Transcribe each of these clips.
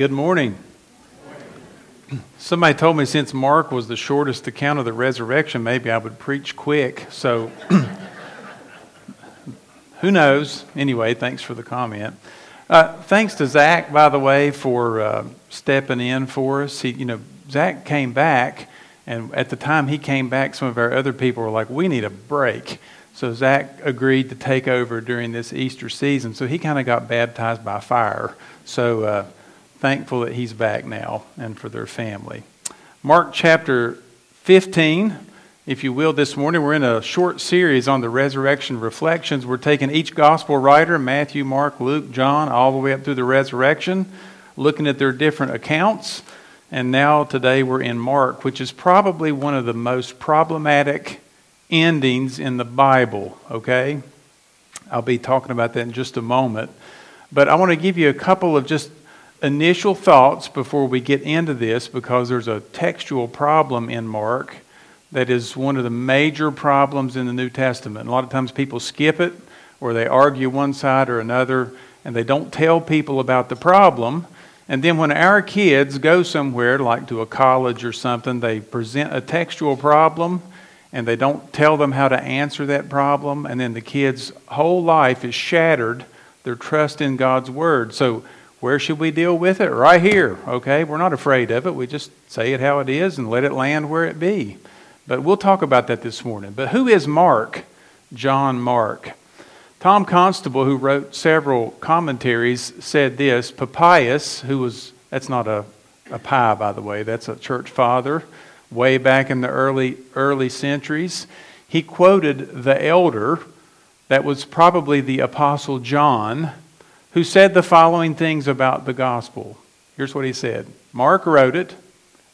good morning. Somebody told me since Mark was the shortest account of the resurrection, maybe I would preach quick. So, who knows? Anyway, thanks for the comment. Uh, thanks to Zach, by the way, for uh, stepping in for us. He, you know, Zach came back, and at the time he came back, some of our other people were like, "We need a break." So Zach agreed to take over during this Easter season. So he kind of got baptized by fire. So uh, thankful that he's back now and for their family. Mark chapter 15, if you will, this morning. We're in a short series on the resurrection reflections. We're taking each gospel writer, Matthew, Mark, Luke, John, all the way up through the resurrection, looking at their different accounts. And now today we're in Mark, which is probably one of the most problematic endings in the Bible, okay? I'll be talking about that in just a moment. But I want to give you a couple of just initial thoughts before we get into this because there's a textual problem in Mark that is one of the major problems in the New Testament. A lot of times people skip it or they argue one side or another and they don't tell people about the problem. And then when our kids go somewhere, like to a college or something, they present a textual problem and they don't tell them how to answer that problem, and then the kid's whole life is shattered, their trust in God's Word. So, where should we deal with it? Right here, okay? We're not afraid of it. We just say it how it is and let it land where it be. But we'll talk about that this morning. But who is Mark? John Mark. Tom Constable, who wrote several commentaries, said this Papias, who was, that's not a, a pie, by the way, that's a church father way back in the early, early centuries. He quoted the elder, that was probably the Apostle John, who said the following things about the gospel. Here's what he said Mark wrote it,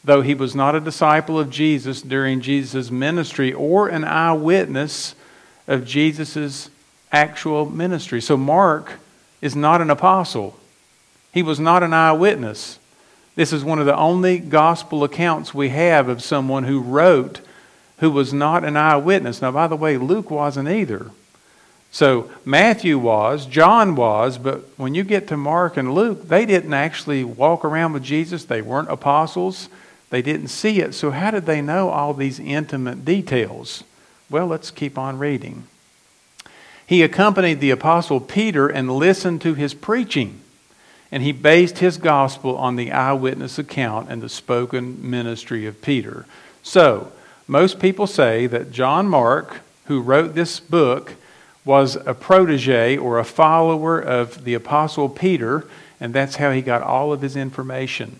though he was not a disciple of Jesus during Jesus' ministry or an eyewitness of Jesus' actual ministry. So Mark is not an apostle, he was not an eyewitness. This is one of the only gospel accounts we have of someone who wrote who was not an eyewitness. Now, by the way, Luke wasn't either. So Matthew was, John was, but when you get to Mark and Luke, they didn't actually walk around with Jesus. They weren't apostles. They didn't see it. So, how did they know all these intimate details? Well, let's keep on reading. He accompanied the apostle Peter and listened to his preaching and he based his gospel on the eyewitness account and the spoken ministry of Peter. So, most people say that John Mark, who wrote this book, was a protege or a follower of the Apostle Peter, and that's how he got all of his information.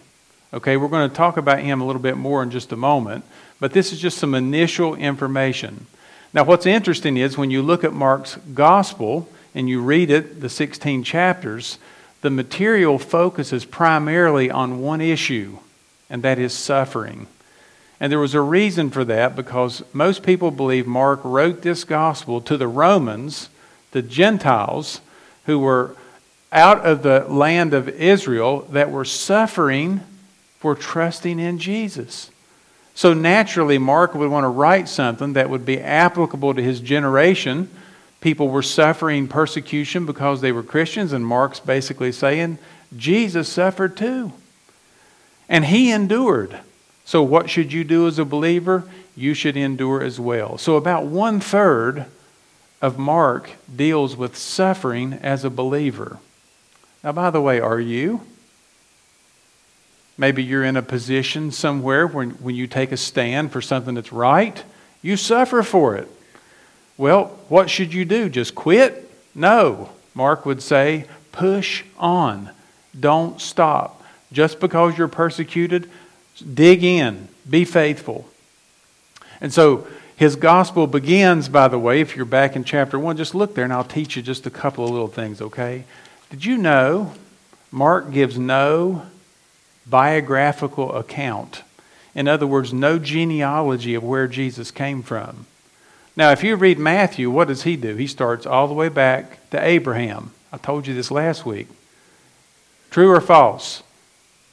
Okay, we're going to talk about him a little bit more in just a moment, but this is just some initial information. Now, what's interesting is when you look at Mark's gospel and you read it, the 16 chapters, the material focuses primarily on one issue, and that is suffering. And there was a reason for that because most people believe Mark wrote this gospel to the Romans, the Gentiles, who were out of the land of Israel that were suffering for trusting in Jesus. So naturally, Mark would want to write something that would be applicable to his generation People were suffering persecution because they were Christians, and Mark's basically saying Jesus suffered too. And he endured. So, what should you do as a believer? You should endure as well. So, about one third of Mark deals with suffering as a believer. Now, by the way, are you? Maybe you're in a position somewhere when, when you take a stand for something that's right, you suffer for it. Well, what should you do? Just quit? No. Mark would say, push on. Don't stop. Just because you're persecuted, dig in. Be faithful. And so his gospel begins, by the way, if you're back in chapter 1, just look there and I'll teach you just a couple of little things, okay? Did you know Mark gives no biographical account? In other words, no genealogy of where Jesus came from. Now, if you read Matthew, what does he do? He starts all the way back to Abraham. I told you this last week. True or false?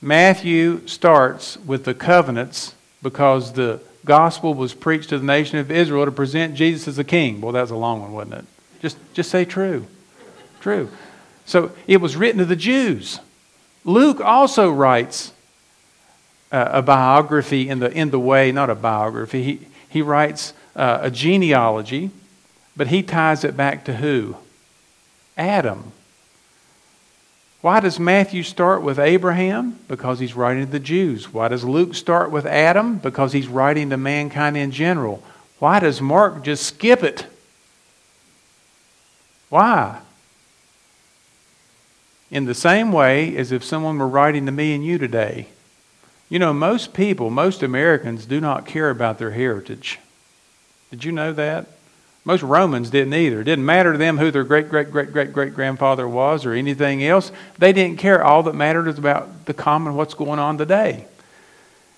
Matthew starts with the covenants because the gospel was preached to the nation of Israel to present Jesus as a king. Well, that was a long one, wasn't it? Just, just say true. True. So it was written to the Jews. Luke also writes uh, a biography in the, in the way, not a biography, he, he writes uh, a genealogy, but he ties it back to who? Adam. Why does Matthew start with Abraham? Because he's writing to the Jews. Why does Luke start with Adam? Because he's writing to mankind in general. Why does Mark just skip it? Why? In the same way as if someone were writing to me and you today. You know, most people, most Americans do not care about their heritage. Did you know that? Most Romans didn't either. It didn't matter to them who their great, great, great, great, great grandfather was or anything else. They didn't care. All that mattered is about the common what's going on today.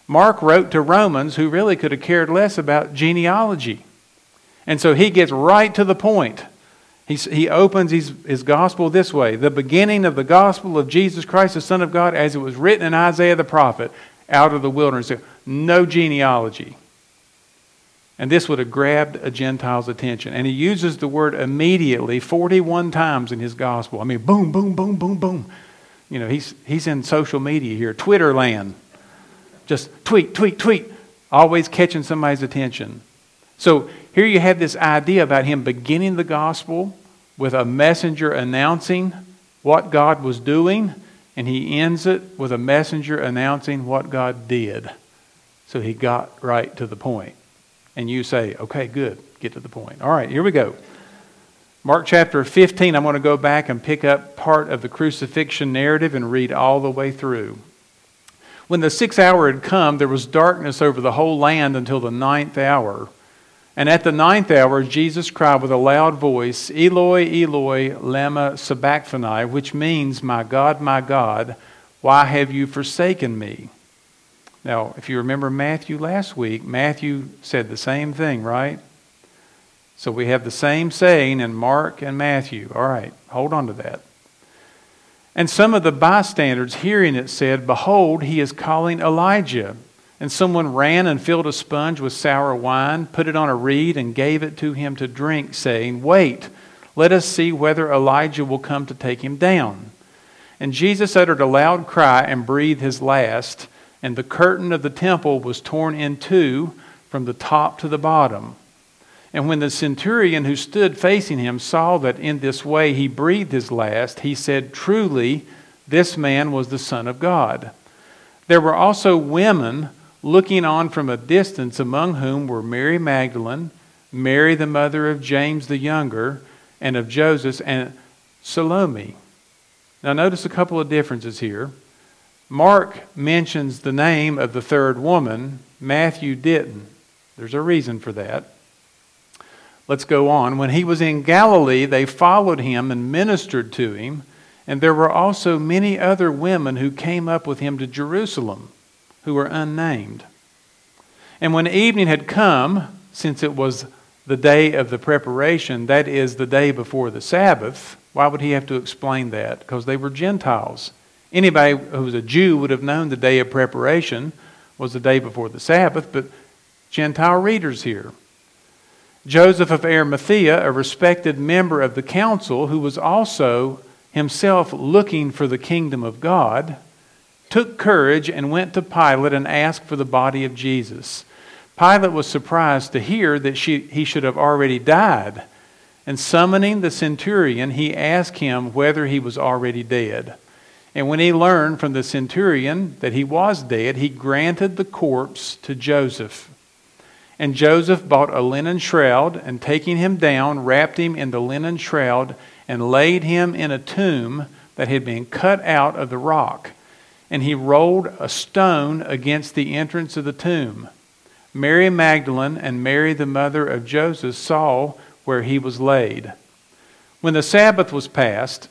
Mark wrote to Romans who really could have cared less about genealogy. And so he gets right to the point. He's, he opens his, his gospel this way the beginning of the gospel of Jesus Christ, the Son of God, as it was written in Isaiah the prophet, out of the wilderness. No genealogy. And this would have grabbed a Gentile's attention. And he uses the word immediately 41 times in his gospel. I mean, boom, boom, boom, boom, boom. You know, he's, he's in social media here, Twitter land. Just tweet, tweet, tweet, always catching somebody's attention. So here you have this idea about him beginning the gospel with a messenger announcing what God was doing, and he ends it with a messenger announcing what God did. So he got right to the point and you say, okay, good, get to the point. All right, here we go. Mark chapter 15, I'm going to go back and pick up part of the crucifixion narrative and read all the way through. When the sixth hour had come, there was darkness over the whole land until the ninth hour. And at the ninth hour, Jesus cried with a loud voice, Eloi, Eloi, lema sabachthani, which means, My God, my God, why have you forsaken me? Now, if you remember Matthew last week, Matthew said the same thing, right? So we have the same saying in Mark and Matthew. All right, hold on to that. And some of the bystanders hearing it said, Behold, he is calling Elijah. And someone ran and filled a sponge with sour wine, put it on a reed, and gave it to him to drink, saying, Wait, let us see whether Elijah will come to take him down. And Jesus uttered a loud cry and breathed his last and the curtain of the temple was torn in two from the top to the bottom. And when the centurion who stood facing him saw that in this way he breathed his last, he said, Truly, this man was the Son of God. There were also women looking on from a distance, among whom were Mary Magdalene, Mary the mother of James the younger, and of Joseph, and Salome. Now, notice a couple of differences here. Mark mentions the name of the third woman, Matthew didn't. There's a reason for that. Let's go on. When he was in Galilee, they followed him and ministered to him, and there were also many other women who came up with him to Jerusalem, who were unnamed. And when evening had come, since it was the day of the preparation, that is, the day before the Sabbath, why would he have to explain that? Because they were Gentiles. Anybody who was a Jew would have known the day of preparation was the day before the Sabbath, but Gentile readers here. Joseph of Arimathea, a respected member of the council who was also himself looking for the kingdom of God, took courage and went to Pilate and asked for the body of Jesus. Pilate was surprised to hear that she, he should have already died. And summoning the centurion, he asked him whether he was already dead. And when he learned from the centurion that he was dead, he granted the corpse to Joseph. And Joseph bought a linen shroud, and taking him down, wrapped him in the linen shroud, and laid him in a tomb that had been cut out of the rock. And he rolled a stone against the entrance of the tomb. Mary Magdalene and Mary, the mother of Joseph, saw where he was laid. When the Sabbath was past,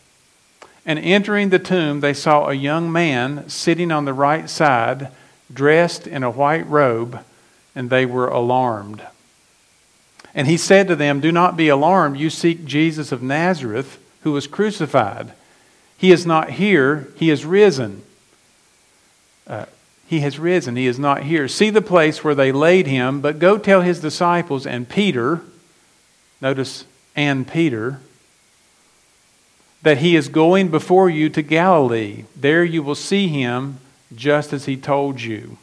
And entering the tomb, they saw a young man sitting on the right side, dressed in a white robe, and they were alarmed. And he said to them, Do not be alarmed. You seek Jesus of Nazareth, who was crucified. He is not here, he is risen. Uh, he has risen, he is not here. See the place where they laid him, but go tell his disciples and Peter, notice, and Peter, that he is going before you to Galilee. There you will see him just as he told you.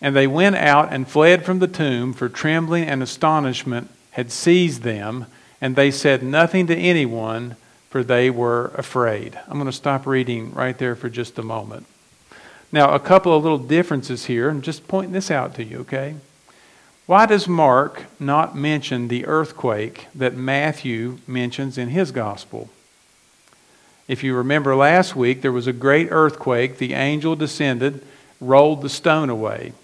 And they went out and fled from the tomb, for trembling and astonishment had seized them, and they said nothing to anyone, for they were afraid. I'm going to stop reading right there for just a moment. Now, a couple of little differences here. I'm just pointing this out to you, okay? Why does Mark not mention the earthquake that Matthew mentions in his gospel? If you remember last week, there was a great earthquake. The angel descended, rolled the stone away.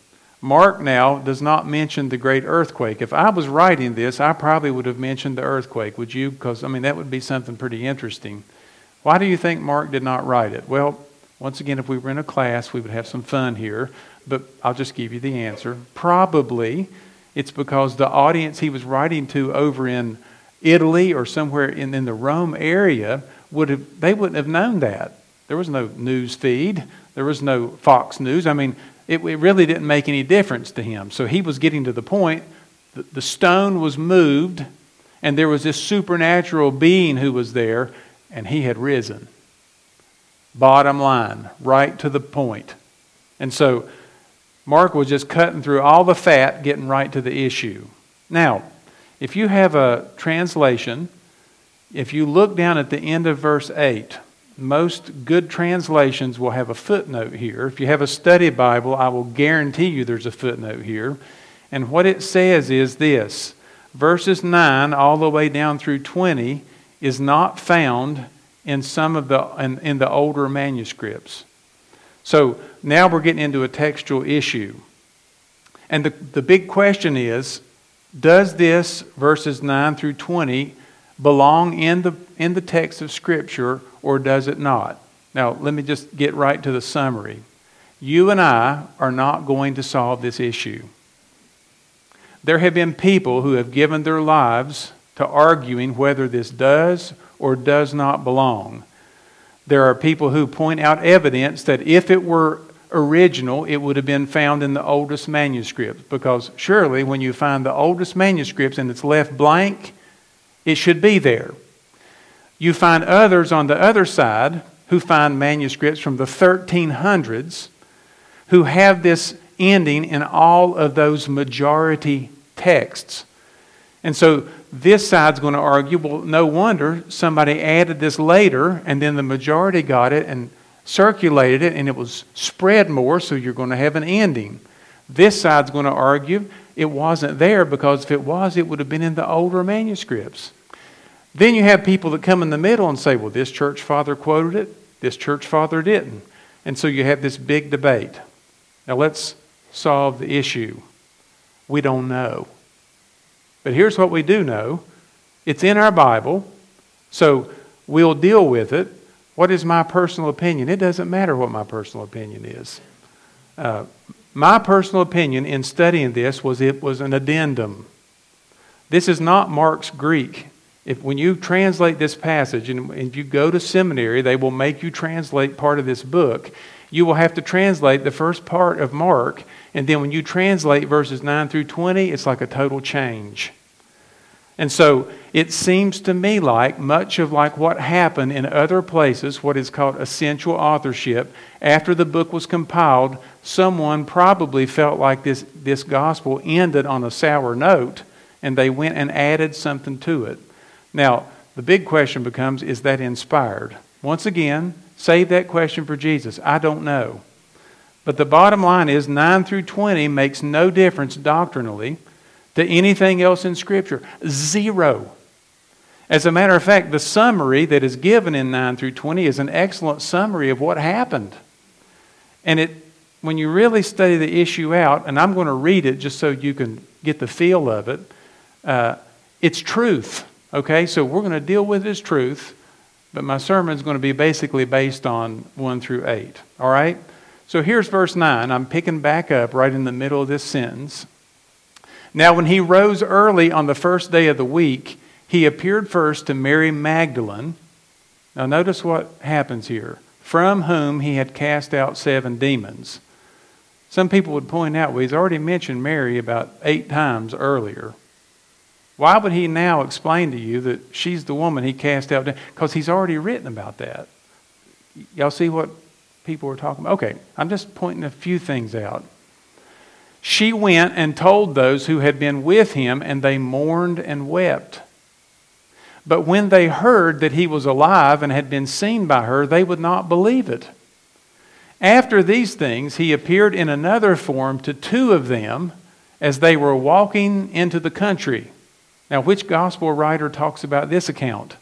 Mark now does not mention the great earthquake. If I was writing this, I probably would have mentioned the earthquake. Would you? Because, I mean, that would be something pretty interesting. Why do you think Mark did not write it? Well, once again, if we were in a class, we would have some fun here, but I'll just give you the answer. Probably it's because the audience he was writing to over in Italy or somewhere in, in the Rome area would have they wouldn't have known that. There was no news feed. There was no Fox News. I mean, it, it really didn't make any difference to him. So he was getting to the point the stone was moved, and there was this supernatural being who was there, and he had risen. Bottom line, right to the point. And so Mark was just cutting through all the fat, getting right to the issue. Now, if you have a translation, if you look down at the end of verse 8, most good translations will have a footnote here. If you have a study Bible, I will guarantee you there's a footnote here. And what it says is this verses 9 all the way down through 20 is not found in some of the in, in the older manuscripts. So now we're getting into a textual issue. And the, the big question is does this, verses 9 through 20, belong in the, in the text of Scripture or does it not? Now, let me just get right to the summary. You and I are not going to solve this issue. There have been people who have given their lives to arguing whether this does or does not belong. There are people who point out evidence that if it were original, it would have been found in the oldest manuscripts. Because surely, when you find the oldest manuscripts and it's left blank, it should be there. You find others on the other side who find manuscripts from the 1300s who have this ending in all of those majority texts. And so this side's going to argue, well, no wonder somebody added this later and then the majority got it and circulated it and it was spread more, so you're going to have an ending. This side's going to argue it wasn't there because if it was, it would have been in the older manuscripts. Then you have people that come in the middle and say, well, this church father quoted it, this church father didn't. And so you have this big debate. Now let's solve the issue. We don't know. But here's what we do know it's in our Bible, so we'll deal with it. What is my personal opinion? It doesn't matter what my personal opinion is. Uh, my personal opinion in studying this was it was an addendum. This is not Mark's Greek. If, when you translate this passage and you go to seminary, they will make you translate part of this book. You will have to translate the first part of Mark, and then when you translate verses 9 through 20, it's like a total change. And so it seems to me like much of like what happened in other places, what is called essential authorship, after the book was compiled, someone probably felt like this, this gospel ended on a sour note and they went and added something to it. Now, the big question becomes is that inspired? Once again, save that question for Jesus. I don't know. But the bottom line is 9 through 20 makes no difference doctrinally to anything else in Scripture. Zero. As a matter of fact, the summary that is given in 9 through 20 is an excellent summary of what happened. And it, when you really study the issue out, and I'm going to read it just so you can get the feel of it, uh, it's truth. Okay, so we're going to deal with this truth, but my sermon is going to be basically based on 1 through 8. All right? So here's verse 9. I'm picking back up right in the middle of this sentence. Now, when he rose early on the first day of the week, he appeared first to Mary Magdalene. Now, notice what happens here from whom he had cast out seven demons. Some people would point out, well, he's already mentioned Mary about eight times earlier. Why would he now explain to you that she's the woman he cast out? Because he's already written about that. Y'all see what people were talking about? Okay, I'm just pointing a few things out. She went and told those who had been with him, and they mourned and wept. But when they heard that he was alive and had been seen by her, they would not believe it. After these things, he appeared in another form to two of them as they were walking into the country. Now, which gospel writer talks about this account?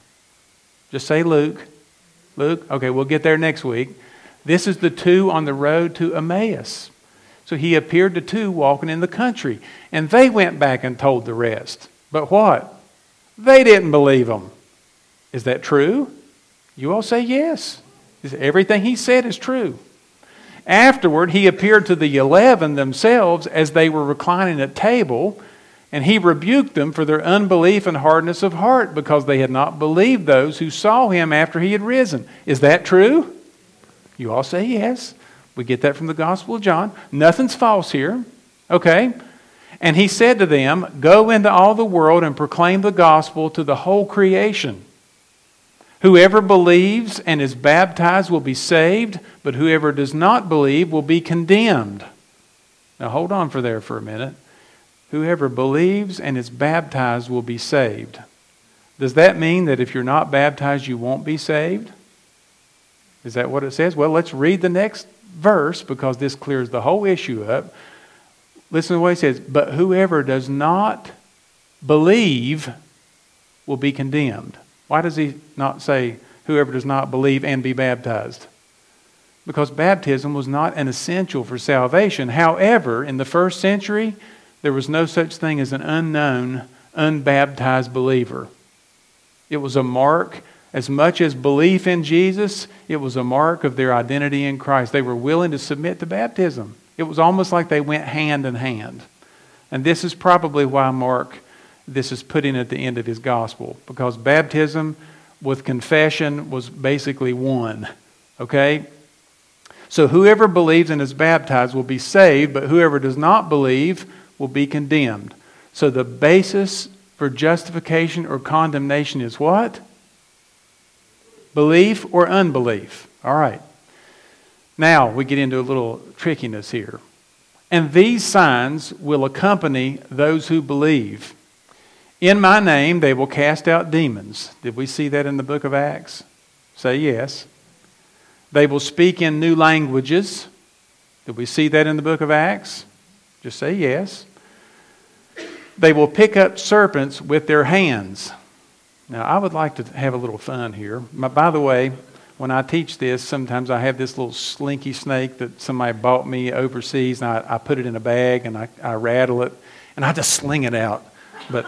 Just say Luke. Luke? Okay, we'll get there next week. This is the two on the road to Emmaus. So he appeared to two walking in the country, and they went back and told the rest. But what? They didn't believe him. Is that true? You all say yes. Everything he said is true. Afterward, he appeared to the eleven themselves as they were reclining at table, and he rebuked them for their unbelief and hardness of heart because they had not believed those who saw him after he had risen. Is that true? You all say yes. We get that from the Gospel of John. Nothing's false here. Okay? And he said to them, Go into all the world and proclaim the gospel to the whole creation. Whoever believes and is baptized will be saved, but whoever does not believe will be condemned. Now hold on for there for a minute. Whoever believes and is baptized will be saved. Does that mean that if you're not baptized, you won't be saved? Is that what it says? Well, let's read the next verse because this clears the whole issue up. Listen to what he says. But whoever does not believe will be condemned. Why does he not say, whoever does not believe and be baptized? Because baptism was not an essential for salvation. However, in the first century, there was no such thing as an unknown, unbaptized believer. It was a mark, as much as belief in Jesus, it was a mark of their identity in Christ. They were willing to submit to baptism. It was almost like they went hand in hand. And this is probably why Mark this is putting at the end of his gospel because baptism with confession was basically one. Okay? So whoever believes and is baptized will be saved, but whoever does not believe will be condemned. So the basis for justification or condemnation is what? Belief or unbelief. All right. Now we get into a little trickiness here. And these signs will accompany those who believe. In my name, they will cast out demons. Did we see that in the book of Acts? Say yes. They will speak in new languages. Did we see that in the book of Acts? Just say yes. They will pick up serpents with their hands. Now, I would like to have a little fun here. By the way, when I teach this, sometimes I have this little slinky snake that somebody bought me overseas, and I, I put it in a bag and I, I rattle it, and I just sling it out. But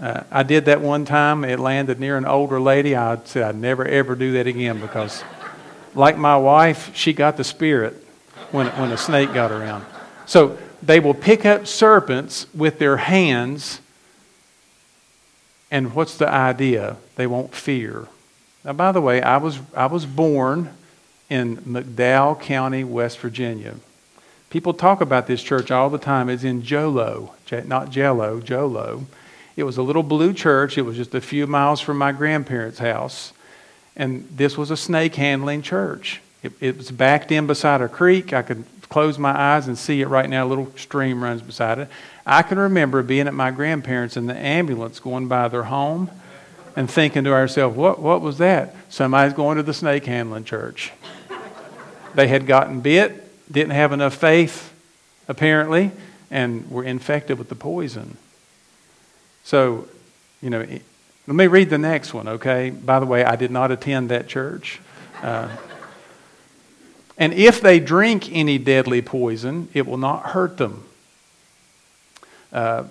uh, I did that one time. It landed near an older lady. I said I'd never ever do that again because, like my wife, she got the spirit when, when a snake got around. So they will pick up serpents with their hands. And what's the idea? They won't fear. Now, by the way, I was, I was born in McDowell County, West Virginia. People talk about this church all the time. It's in Jolo, not Jello, Jolo. It was a little blue church. It was just a few miles from my grandparents' house. And this was a snake handling church. It, it, was backed in beside a creek. I could close my eyes and see it right now. A little stream runs beside it. I can remember being at my grandparents in the ambulance going by their home and thinking to ourselves, what, what was that? Somebody's going to the snake handling church. they had gotten bit, didn't have enough faith, apparently, and were infected with the poison. So, you know, let me read the next one, okay? By the way, I did not attend that church. Uh, and if they drink any deadly poison, it will not hurt them. Uh,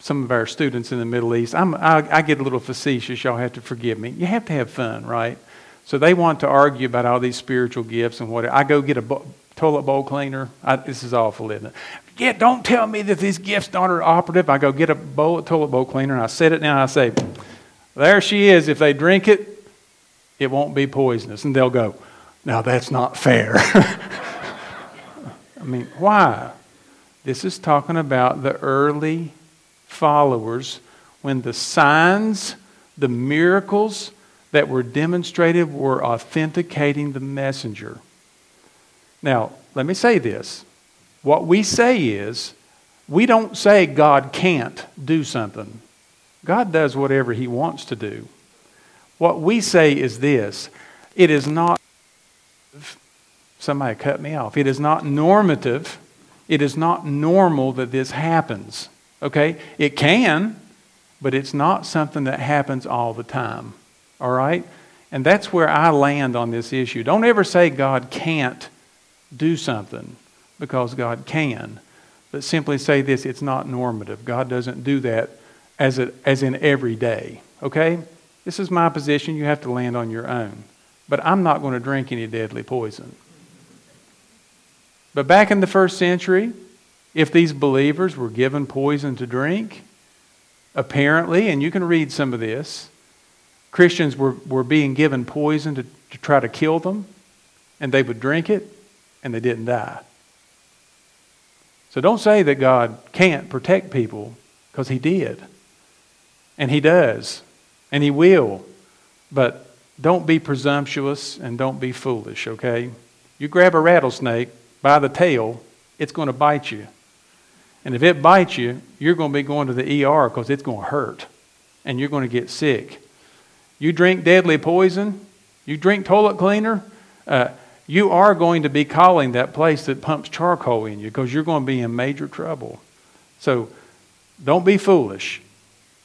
some of our students in the Middle East, I, I get a little facetious. Y'all have to forgive me. You have to have fun, right? So they want to argue about all these spiritual gifts and what. I go get a bo- toilet bowl cleaner. I, this is awful, isn't it? Yeah, don't tell me that these gifts aren't operative. I go get a bowl, toilet bowl cleaner and I set it down I say, there she is. If they drink it, it won't be poisonous. And they'll go, now that's not fair. I mean, why? This is talking about the early followers when the signs, the miracles that were demonstrated were authenticating the messenger. Now, let me say this. What we say is, we don't say God can't do something. God does whatever he wants to do. What we say is this it is not, somebody cut me off, it is not normative, it is not normal that this happens. Okay? It can, but it's not something that happens all the time. All right? And that's where I land on this issue. Don't ever say God can't do something because God can, but simply say this it's not normative. God doesn't do that as, a, as in every day. Okay? This is my position. You have to land on your own. But I'm not going to drink any deadly poison. But back in the first century, if these believers were given poison to drink, apparently, and you can read some of this, Christians were, were being given poison to, to try to kill them, and they would drink it, and they didn't die. So don't say that God can't protect people, because He did. And He does. And He will. But don't be presumptuous and don't be foolish, okay? You grab a rattlesnake by the tail, it's going to bite you. And if it bites you, you're going to be going to the ER because it's going to hurt and you're going to get sick. You drink deadly poison, you drink toilet cleaner, uh, you are going to be calling that place that pumps charcoal in you because you're going to be in major trouble. So don't be foolish.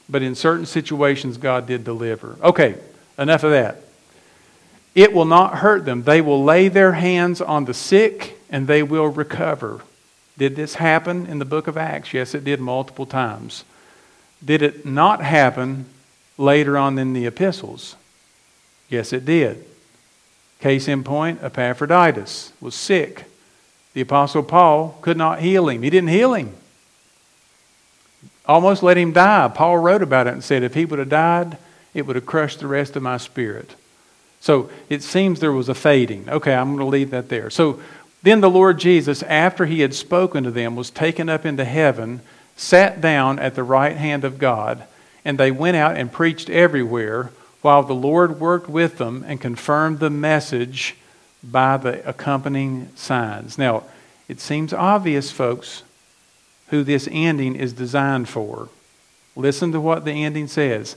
But in certain situations, God did deliver. Okay, enough of that. It will not hurt them. They will lay their hands on the sick and they will recover. Did this happen in the book of Acts? Yes, it did multiple times. Did it not happen later on in the epistles? Yes, it did. Case in point, Epaphroditus was sick. The Apostle Paul could not heal him. He didn't heal him. Almost let him die. Paul wrote about it and said, if he would have died, it would have crushed the rest of my spirit. So it seems there was a fading. Okay, I'm going to leave that there. So then the Lord Jesus, after he had spoken to them, was taken up into heaven, sat down at the right hand of God, and they went out and preached everywhere, while the Lord worked with them and confirmed the message by the accompanying signs. Now, it seems obvious, folks, who this ending is designed for. Listen to what the ending says.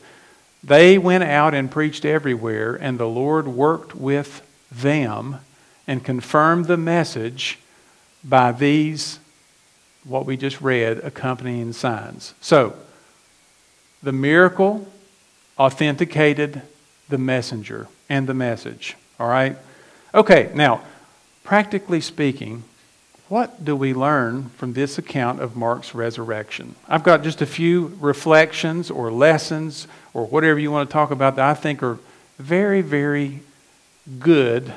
They went out and preached everywhere, and the Lord worked with them and confirmed the message by these, what we just read, accompanying signs. So, the miracle authenticated the messenger and the message. All right? Okay, now, practically speaking, what do we learn from this account of Mark's resurrection? I've got just a few reflections or lessons or whatever you want to talk about that I think are very, very good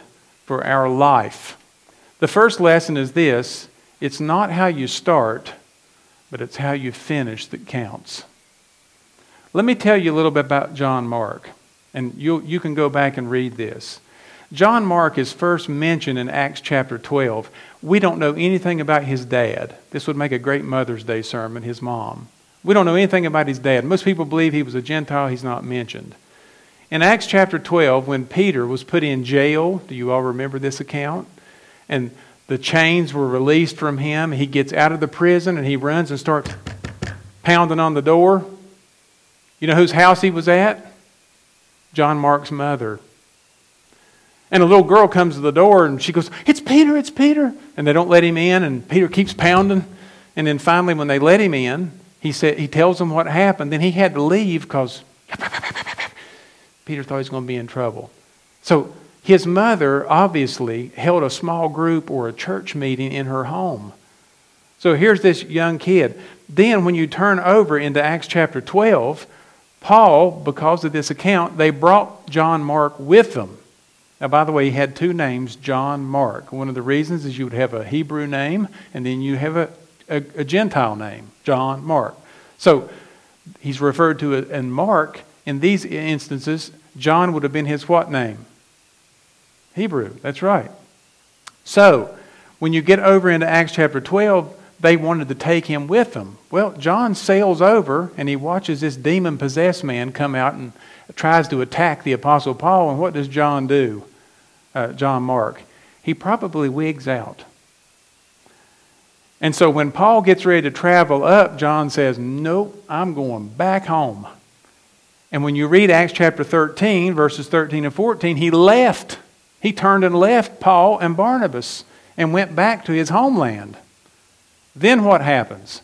for our life. The first lesson is this it's not how you start, but it's how you finish that counts. Let me tell you a little bit about John Mark, and you, you can go back and read this. John Mark is first mentioned in Acts chapter 12. We don't know anything about his dad. This would make a great Mother's Day sermon, his mom. We don't know anything about his dad. Most people believe he was a Gentile, he's not mentioned. In Acts chapter 12, when Peter was put in jail, do you all remember this account? And the chains were released from him. He gets out of the prison and he runs and starts pounding on the door. You know whose house he was at? John Mark's mother. And a little girl comes to the door and she goes, It's Peter, it's Peter. And they don't let him in, and Peter keeps pounding. And then finally, when they let him in, he, said, he tells them what happened. Then he had to leave because Peter thought he was going to be in trouble. So his mother obviously held a small group or a church meeting in her home. So here's this young kid. Then, when you turn over into Acts chapter 12, Paul, because of this account, they brought John Mark with them. Now, by the way, he had two names, John Mark. One of the reasons is you would have a Hebrew name, and then you have a, a, a Gentile name, John Mark. So he's referred to in Mark. In these instances, John would have been his what name? Hebrew. That's right. So when you get over into Acts chapter 12, they wanted to take him with them. Well, John sails over and he watches this demon possessed man come out and tries to attack the Apostle Paul. And what does John do? Uh, John Mark. He probably wigs out. And so when Paul gets ready to travel up, John says, Nope, I'm going back home. And when you read Acts chapter 13, verses 13 and 14, he left. He turned and left Paul and Barnabas and went back to his homeland. Then what happens?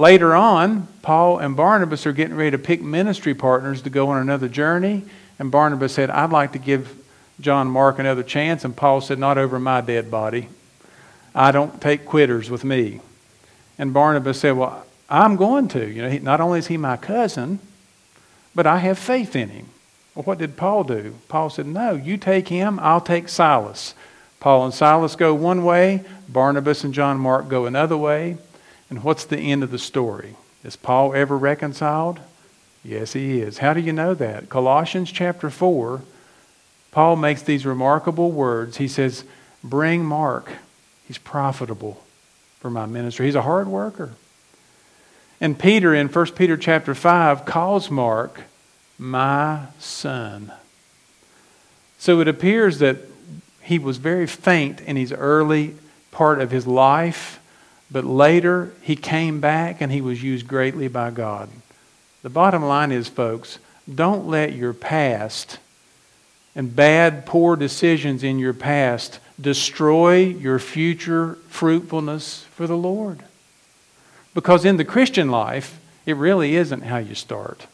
Later on, Paul and Barnabas are getting ready to pick ministry partners to go on another journey. And Barnabas said, I'd like to give John Mark another chance. And Paul said, Not over my dead body. I don't take quitters with me. And Barnabas said, Well, I'm going to. You know, not only is he my cousin, but I have faith in him. Well, what did Paul do? Paul said, No, you take him, I'll take Silas. Paul and Silas go one way, Barnabas and John Mark go another way. And what's the end of the story? Is Paul ever reconciled? Yes, he is. How do you know that? Colossians chapter 4, Paul makes these remarkable words. He says, Bring Mark. He's profitable for my ministry. He's a hard worker. And Peter in 1 Peter chapter 5 calls Mark my son. So it appears that he was very faint in his early part of his life, but later he came back and he was used greatly by God. The bottom line is, folks, don't let your past and bad, poor decisions in your past destroy your future fruitfulness for the Lord. Because in the Christian life, it really isn't how you start,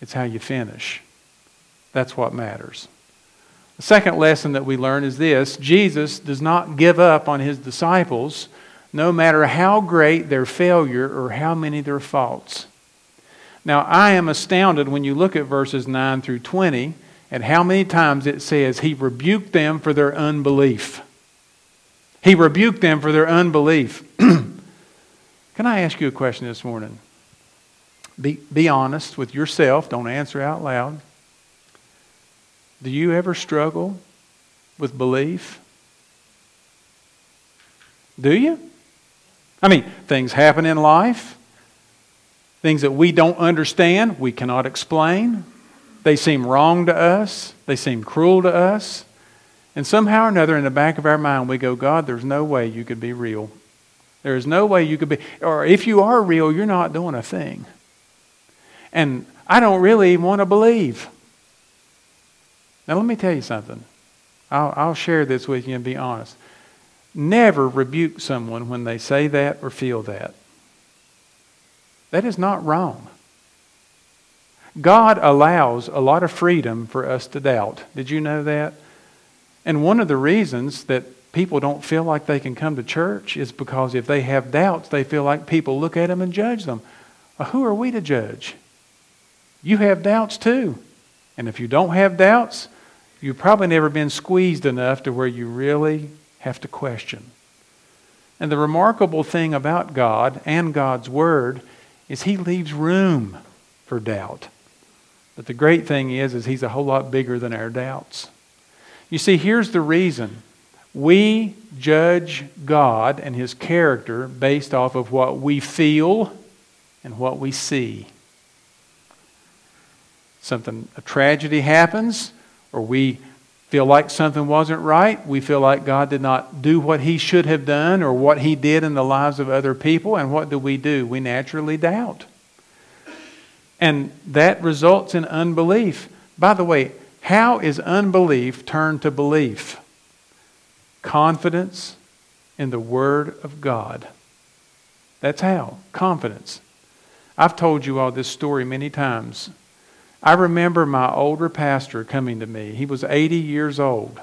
it's how you finish. That's what matters. The second lesson that we learn is this Jesus does not give up on his disciples, no matter how great their failure or how many their faults. Now, I am astounded when you look at verses 9 through 20 and how many times it says he rebuked them for their unbelief. He rebuked them for their unbelief. Can I ask you a question this morning? Be, be honest with yourself. Don't answer out loud. Do you ever struggle with belief? Do you? I mean, things happen in life, things that we don't understand, we cannot explain. They seem wrong to us, they seem cruel to us. And somehow or another, in the back of our mind, we go, God, there's no way you could be real. There is no way you could be, or if you are real, you're not doing a thing. And I don't really want to believe. Now, let me tell you something. I'll, I'll share this with you and be honest. Never rebuke someone when they say that or feel that. That is not wrong. God allows a lot of freedom for us to doubt. Did you know that? And one of the reasons that people don't feel like they can come to church is because if they have doubts, they feel like people look at them and judge them. Well, who are we to judge? You have doubts too. And if you don't have doubts, you've probably never been squeezed enough to where you really have to question. And the remarkable thing about God and God's Word is He leaves room for doubt. But the great thing is, is He's a whole lot bigger than our doubts. You see, here's the reason. We judge God and His character based off of what we feel and what we see. Something, a tragedy happens, or we feel like something wasn't right. We feel like God did not do what He should have done or what He did in the lives of other people. And what do we do? We naturally doubt. And that results in unbelief. By the way, how is unbelief turned to belief? Confidence in the Word of God. That's how. Confidence. I've told you all this story many times. I remember my older pastor coming to me. He was 80 years old.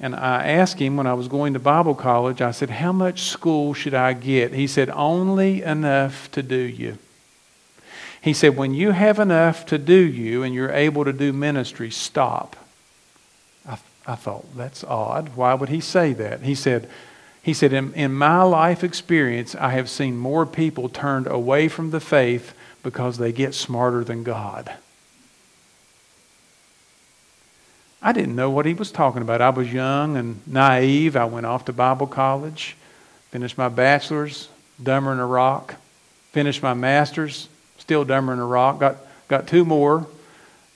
And I asked him when I was going to Bible college, I said, How much school should I get? He said, Only enough to do you. He said, When you have enough to do you and you're able to do ministry, stop. I I thought, that's odd. Why would he say that? He said, he said, in, in my life experience, I have seen more people turned away from the faith because they get smarter than God. I didn't know what he was talking about. I was young and naive. I went off to Bible college, finished my bachelor's, dumber than a rock, finished my master's, still dumber than a rock, got, got two more,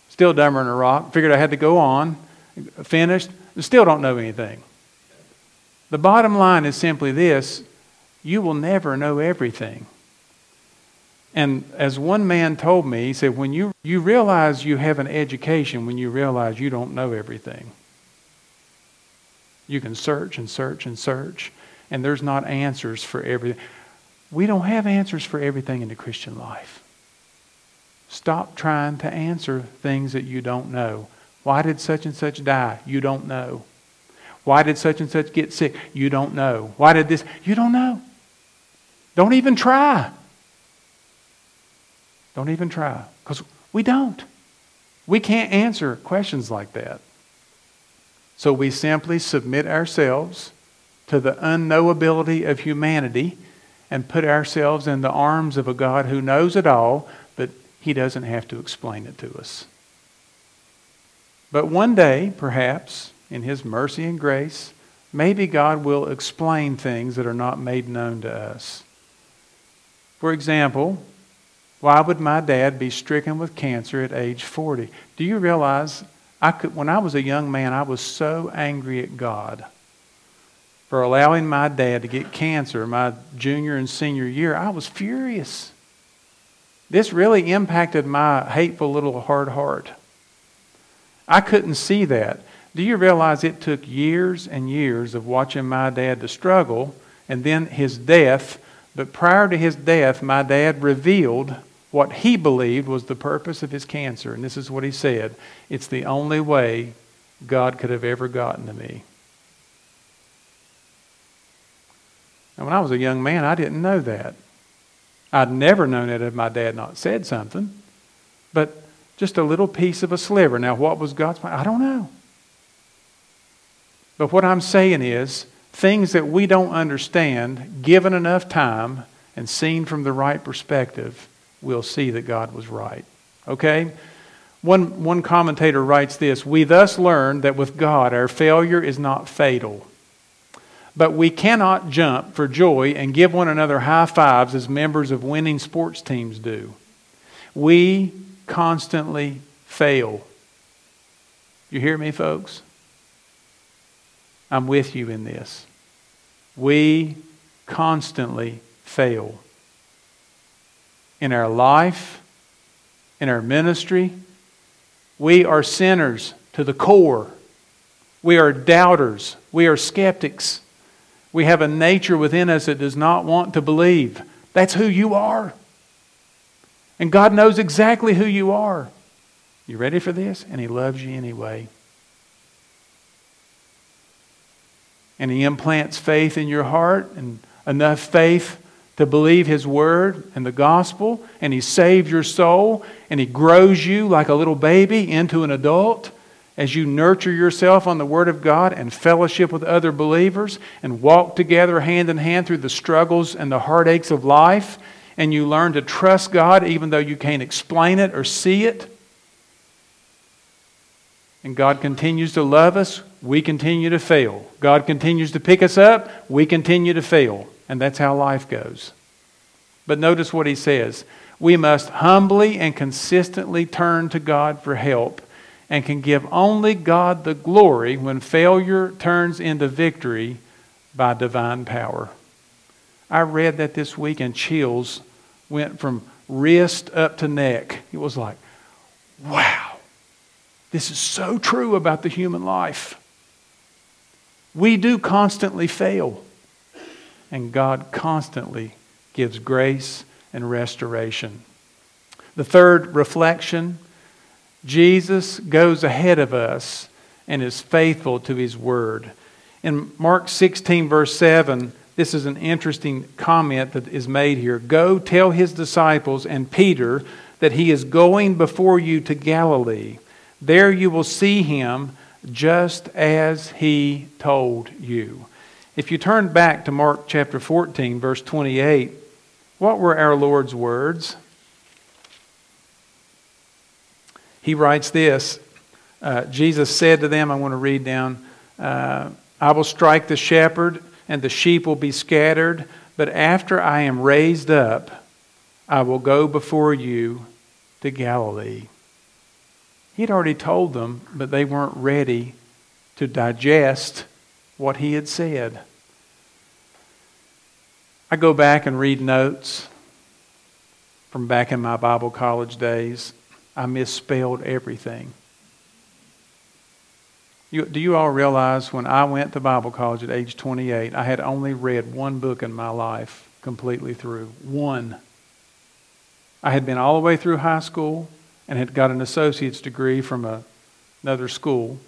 still dumber than a rock, figured I had to go on, finished, still don't know anything. The bottom line is simply this you will never know everything. And as one man told me, he said, when you, you realize you have an education, when you realize you don't know everything, you can search and search and search, and there's not answers for everything. We don't have answers for everything in the Christian life. Stop trying to answer things that you don't know. Why did such and such die? You don't know. Why did such and such get sick? You don't know. Why did this? You don't know. Don't even try. Don't even try. Because we don't. We can't answer questions like that. So we simply submit ourselves to the unknowability of humanity and put ourselves in the arms of a God who knows it all, but he doesn't have to explain it to us. But one day, perhaps, in his mercy and grace, maybe God will explain things that are not made known to us. For example, why would my dad be stricken with cancer at age 40? Do you realize I could, when I was a young man, I was so angry at God for allowing my dad to get cancer my junior and senior year. I was furious. This really impacted my hateful little hard heart. I couldn't see that. Do you realize it took years and years of watching my dad to struggle and then his death? But prior to his death, my dad revealed what he believed was the purpose of his cancer. And this is what he said It's the only way God could have ever gotten to me. And when I was a young man, I didn't know that. I'd never known it if my dad not said something. But just a little piece of a sliver. Now, what was God's plan? I don't know. But what I'm saying is, things that we don't understand, given enough time and seen from the right perspective, we'll see that God was right. Okay? One, one commentator writes this We thus learn that with God, our failure is not fatal. But we cannot jump for joy and give one another high fives as members of winning sports teams do. We constantly fail. You hear me, folks? I'm with you in this. We constantly fail in our life, in our ministry. We are sinners to the core. We are doubters. We are skeptics. We have a nature within us that does not want to believe. That's who you are. And God knows exactly who you are. You ready for this? And He loves you anyway. And He implants faith in your heart and enough faith to believe His Word and the gospel, and He saves your soul, and He grows you like a little baby into an adult as you nurture yourself on the Word of God and fellowship with other believers and walk together hand in hand through the struggles and the heartaches of life, and you learn to trust God even though you can't explain it or see it. And God continues to love us, we continue to fail. God continues to pick us up, we continue to fail. And that's how life goes. But notice what he says we must humbly and consistently turn to God for help and can give only God the glory when failure turns into victory by divine power. I read that this week and chills went from wrist up to neck. It was like, wow, this is so true about the human life. We do constantly fail and God constantly gives grace and restoration. The third reflection Jesus goes ahead of us and is faithful to his word. In Mark 16, verse 7, this is an interesting comment that is made here. Go tell his disciples and Peter that he is going before you to Galilee. There you will see him just as he told you. If you turn back to Mark chapter 14, verse 28, what were our Lord's words? He writes this uh, Jesus said to them, I want to read down, uh, I will strike the shepherd, and the sheep will be scattered, but after I am raised up, I will go before you to Galilee. He had already told them, but they weren't ready to digest what he had said. I go back and read notes from back in my Bible college days. I misspelled everything. You, do you all realize when I went to Bible college at age 28, I had only read one book in my life completely through? One. I had been all the way through high school and had got an associate's degree from a, another school.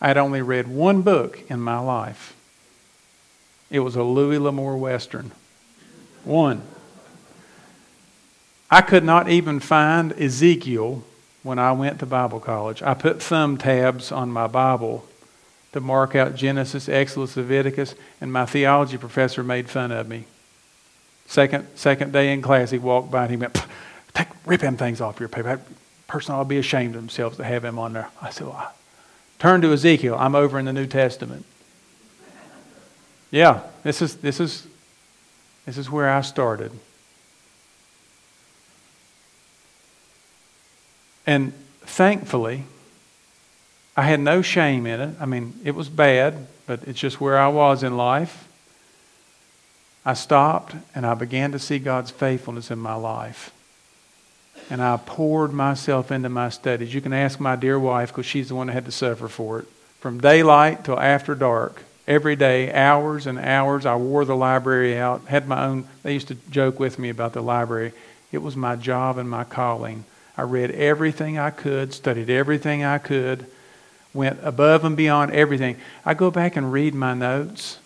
I had only read one book in my life. It was a Louis L'Amour Western. One. I could not even find Ezekiel when I went to Bible college. I put thumb tabs on my Bible to mark out Genesis, Exodus, Leviticus, and my theology professor made fun of me. Second, second day in class, he walked by and he went, Take, rip them things off your paper. That person ought to be ashamed of themselves to have him on there. I said, well, Turn to Ezekiel. I'm over in the New Testament. Yeah, this is, this is, this is where I started. And thankfully, I had no shame in it. I mean, it was bad, but it's just where I was in life. I stopped and I began to see God's faithfulness in my life. And I poured myself into my studies. You can ask my dear wife because she's the one that had to suffer for it. From daylight till after dark, every day, hours and hours. I wore the library out, had my own. They used to joke with me about the library. It was my job and my calling. I read everything I could, studied everything I could, went above and beyond everything. I go back and read my notes,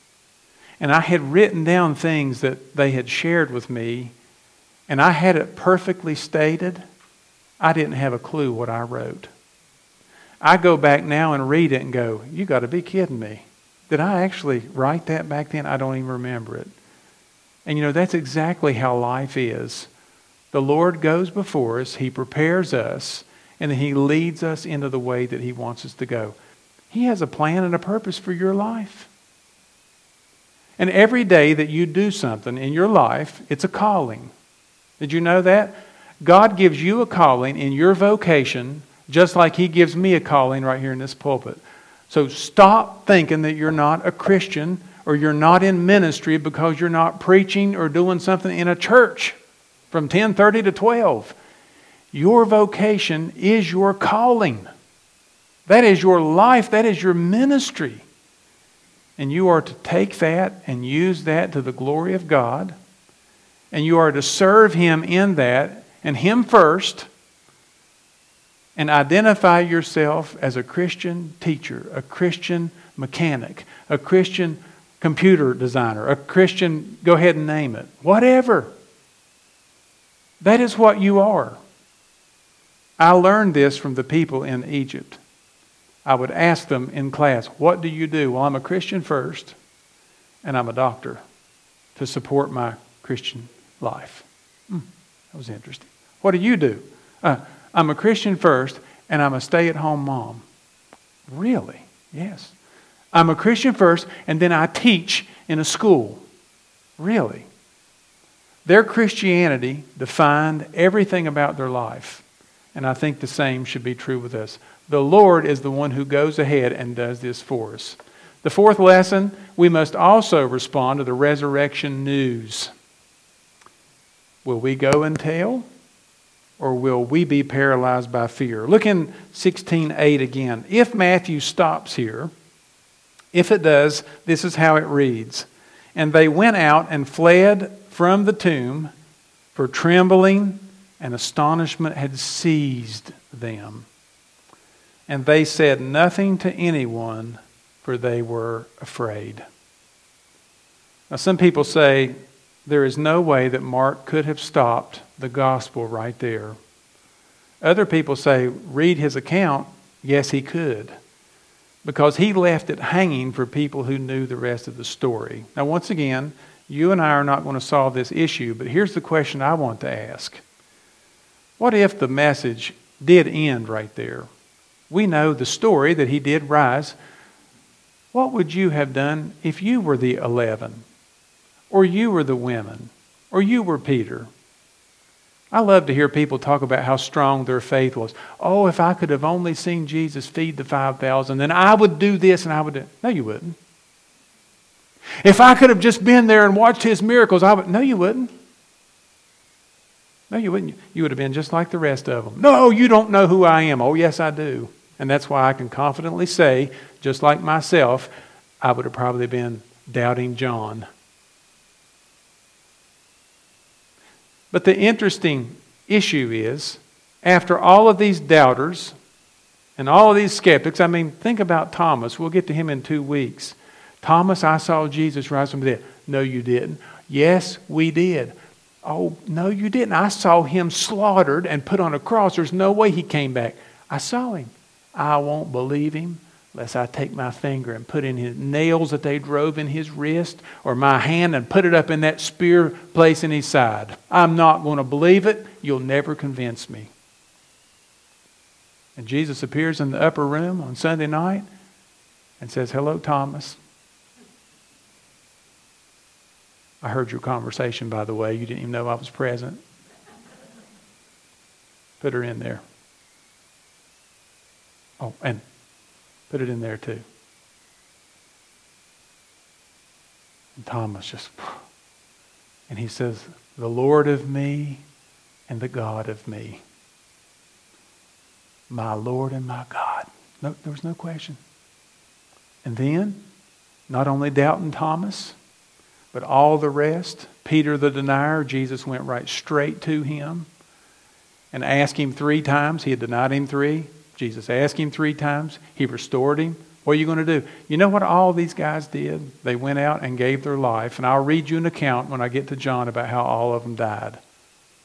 and I had written down things that they had shared with me, and I had it perfectly stated. I didn't have a clue what I wrote. I go back now and read it and go, You got to be kidding me. Did I actually write that back then? I don't even remember it. And you know, that's exactly how life is. The Lord goes before us, He prepares us, and then He leads us into the way that He wants us to go. He has a plan and a purpose for your life. And every day that you do something in your life, it's a calling. Did you know that? God gives you a calling in your vocation, just like He gives me a calling right here in this pulpit. So stop thinking that you're not a Christian or you're not in ministry because you're not preaching or doing something in a church from 10:30 to 12. Your vocation is your calling. That is your life, that is your ministry. And you are to take that and use that to the glory of God. And you are to serve him in that and him first and identify yourself as a Christian teacher, a Christian mechanic, a Christian computer designer, a Christian, go ahead and name it, whatever. That is what you are. I learned this from the people in Egypt. I would ask them in class, What do you do? Well, I'm a Christian first, and I'm a doctor to support my Christian life. Hmm, that was interesting. What do you do? Uh, I'm a Christian first, and I'm a stay at home mom. Really? Yes. I'm a Christian first, and then I teach in a school. Really? Their Christianity defined everything about their life. And I think the same should be true with us. The Lord is the one who goes ahead and does this for us. The fourth lesson, we must also respond to the resurrection news. Will we go and tell? Or will we be paralyzed by fear? Look in 16:8 again. If Matthew stops here, if it does, this is how it reads. And they went out and fled from the tomb, for trembling and astonishment had seized them. And they said nothing to anyone, for they were afraid. Now, some people say there is no way that Mark could have stopped the gospel right there. Other people say, read his account. Yes, he could. because he left it hanging for people who knew the rest of the story. Now, once again, you and I are not going to solve this issue, but here's the question I want to ask What if the message did end right there? We know the story that he did rise. What would you have done if you were the 11? Or you were the women? Or you were Peter? I love to hear people talk about how strong their faith was. Oh, if I could have only seen Jesus feed the 5,000, then I would do this and I would do. No, you wouldn't. If I could have just been there and watched his miracles, I would. No, you wouldn't. No, you wouldn't. You would have been just like the rest of them. No, you don't know who I am. Oh, yes, I do. And that's why I can confidently say, just like myself, I would have probably been doubting John. But the interesting issue is, after all of these doubters and all of these skeptics, I mean, think about Thomas. We'll get to him in two weeks. Thomas, I saw Jesus rise from the dead. No, you didn't. Yes, we did. Oh, no, you didn't. I saw him slaughtered and put on a cross. There's no way he came back. I saw him. I won't believe him lest I take my finger and put in his nails that they drove in his wrist, or my hand and put it up in that spear place in his side. I'm not going to believe it. You'll never convince me. And Jesus appears in the upper room on Sunday night and says, Hello, Thomas. I heard your conversation, by the way. You didn't even know I was present. Put her in there. Oh, and Put it in there too. And Thomas just, and he says, The Lord of me and the God of me. My Lord and my God. No, there was no question. And then, not only doubting Thomas, but all the rest, Peter the denier, Jesus went right straight to him and asked him three times. He had denied him three. Jesus asked him three times. He restored him. What are you going to do? You know what all these guys did? They went out and gave their life. And I'll read you an account when I get to John about how all of them died.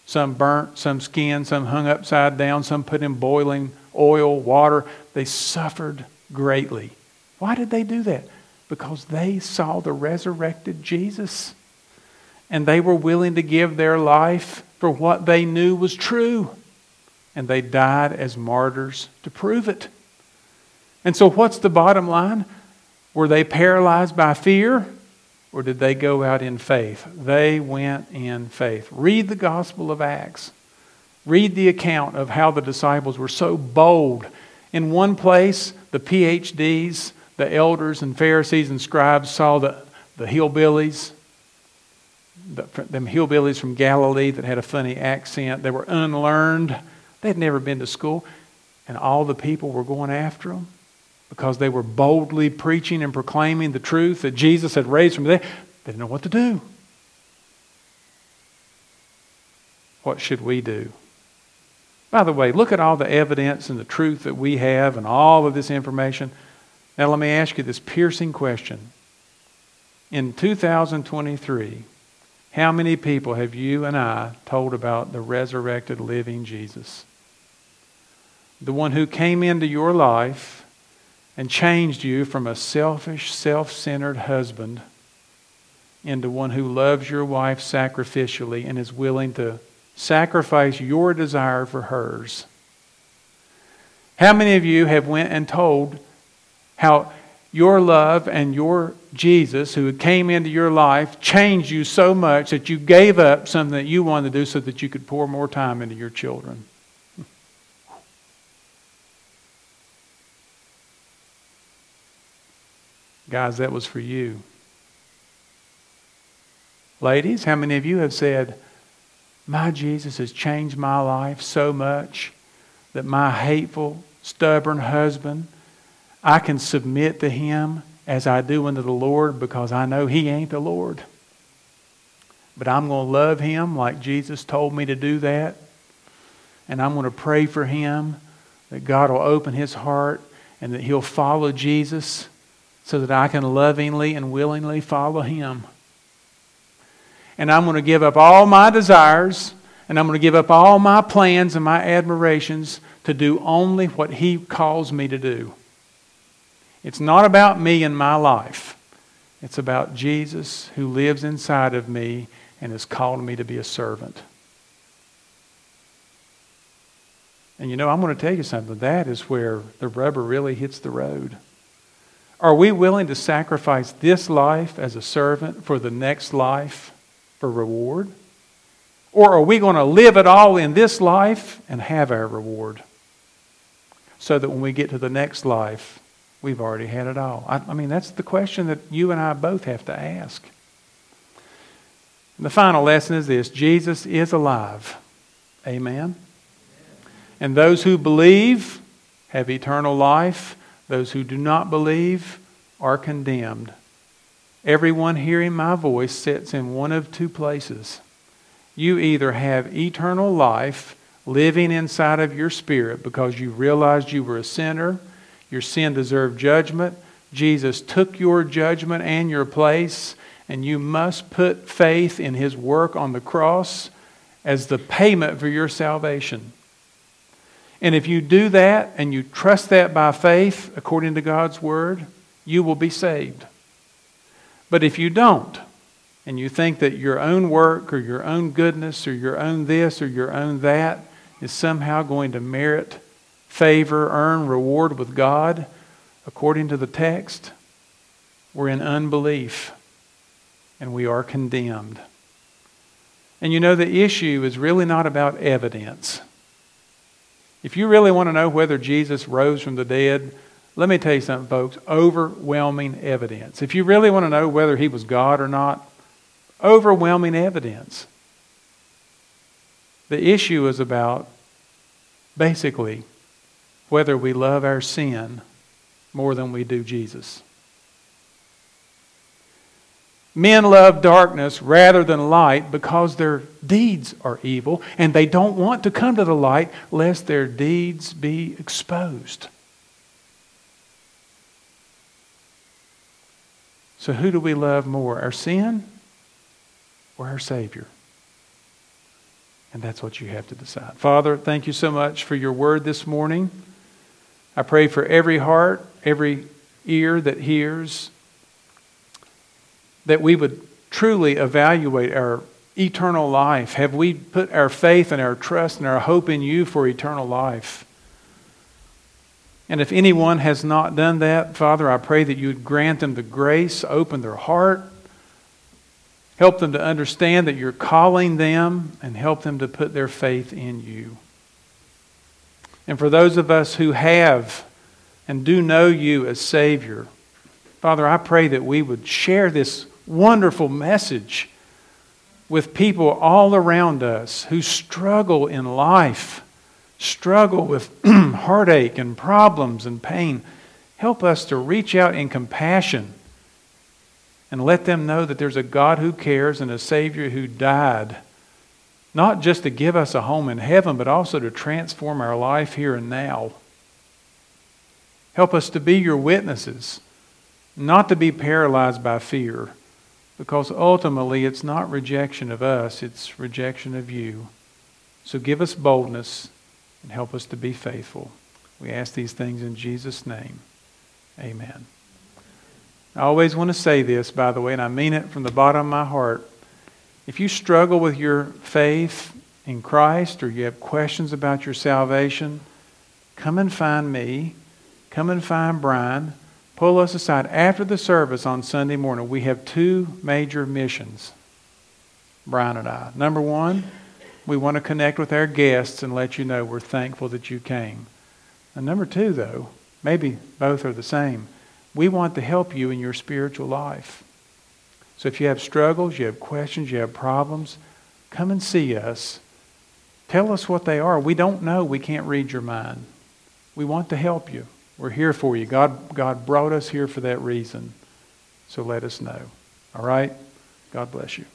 Some burnt, some skinned, some hung upside down, some put in boiling oil, water. They suffered greatly. Why did they do that? Because they saw the resurrected Jesus. And they were willing to give their life for what they knew was true and they died as martyrs to prove it. And so, what's the bottom line? Were they paralyzed by fear or did they go out in faith? They went in faith. Read the Gospel of Acts. Read the account of how the disciples were so bold. In one place, the PhDs, the elders and Pharisees and scribes saw the, the hillbillies, the, them hillbillies from Galilee that had a funny accent. They were unlearned They'd never been to school, and all the people were going after them because they were boldly preaching and proclaiming the truth that Jesus had raised from the dead. They didn't know what to do. What should we do? By the way, look at all the evidence and the truth that we have and all of this information. Now, let me ask you this piercing question. In 2023, how many people have you and I told about the resurrected living Jesus? The one who came into your life and changed you from a selfish, self centered husband into one who loves your wife sacrificially and is willing to sacrifice your desire for hers. How many of you have went and told how your love and your Jesus who came into your life changed you so much that you gave up something that you wanted to do so that you could pour more time into your children? Guys, that was for you. Ladies, how many of you have said, My Jesus has changed my life so much that my hateful, stubborn husband, I can submit to him as I do unto the Lord because I know he ain't the Lord. But I'm going to love him like Jesus told me to do that. And I'm going to pray for him that God will open his heart and that he'll follow Jesus so that I can lovingly and willingly follow Him. And I'm going to give up all my desires and I'm going to give up all my plans and my admirations to do only what He calls me to do. It's not about me and my life. It's about Jesus who lives inside of me and has called me to be a servant. And you know, I'm going to tell you something. That is where the rubber really hits the road. Are we willing to sacrifice this life as a servant for the next life for reward? Or are we going to live it all in this life and have our reward? So that when we get to the next life, we've already had it all. I, I mean, that's the question that you and I both have to ask. And the final lesson is this Jesus is alive. Amen. And those who believe have eternal life. Those who do not believe are condemned. Everyone hearing my voice sits in one of two places. You either have eternal life living inside of your spirit because you realized you were a sinner, your sin deserved judgment. Jesus took your judgment and your place, and you must put faith in his work on the cross as the payment for your salvation. And if you do that and you trust that by faith, according to God's word, you will be saved. But if you don't, and you think that your own work or your own goodness or your own this or your own that is somehow going to merit favor, earn reward with God, according to the text, we're in unbelief and we are condemned. And you know, the issue is really not about evidence. If you really want to know whether Jesus rose from the dead, let me tell you something, folks. Overwhelming evidence. If you really want to know whether he was God or not, overwhelming evidence. The issue is about basically whether we love our sin more than we do Jesus. Men love darkness rather than light because their deeds are evil, and they don't want to come to the light lest their deeds be exposed. So, who do we love more, our sin or our Savior? And that's what you have to decide. Father, thank you so much for your word this morning. I pray for every heart, every ear that hears that we would truly evaluate our eternal life. Have we put our faith and our trust and our hope in you for eternal life? And if anyone has not done that, Father, I pray that you would grant them the grace, open their heart, help them to understand that you're calling them, and help them to put their faith in you. And for those of us who have and do know you as Savior, Father, I pray that we would share this wonderful message with people all around us who struggle in life, struggle with heartache and problems and pain. Help us to reach out in compassion and let them know that there's a God who cares and a Savior who died, not just to give us a home in heaven, but also to transform our life here and now. Help us to be your witnesses, not to be paralyzed by fear because ultimately, it's not rejection of us, it's rejection of you. So give us boldness and help us to be faithful. We ask these things in Jesus' name. Amen. I always want to say this, by the way, and I mean it from the bottom of my heart. If you struggle with your faith in Christ or you have questions about your salvation, come and find me. Come and find Brian pull us aside after the service on Sunday morning. We have two major missions, Brian and I. Number one, we want to connect with our guests and let you know we're thankful that you came. And number two, though, maybe both are the same, we want to help you in your spiritual life. So if you have struggles, you have questions, you have problems, come and see us. Tell us what they are. We don't know. We can't read your mind. We want to help you. We're here for you. God, God brought us here for that reason. So let us know. All right? God bless you.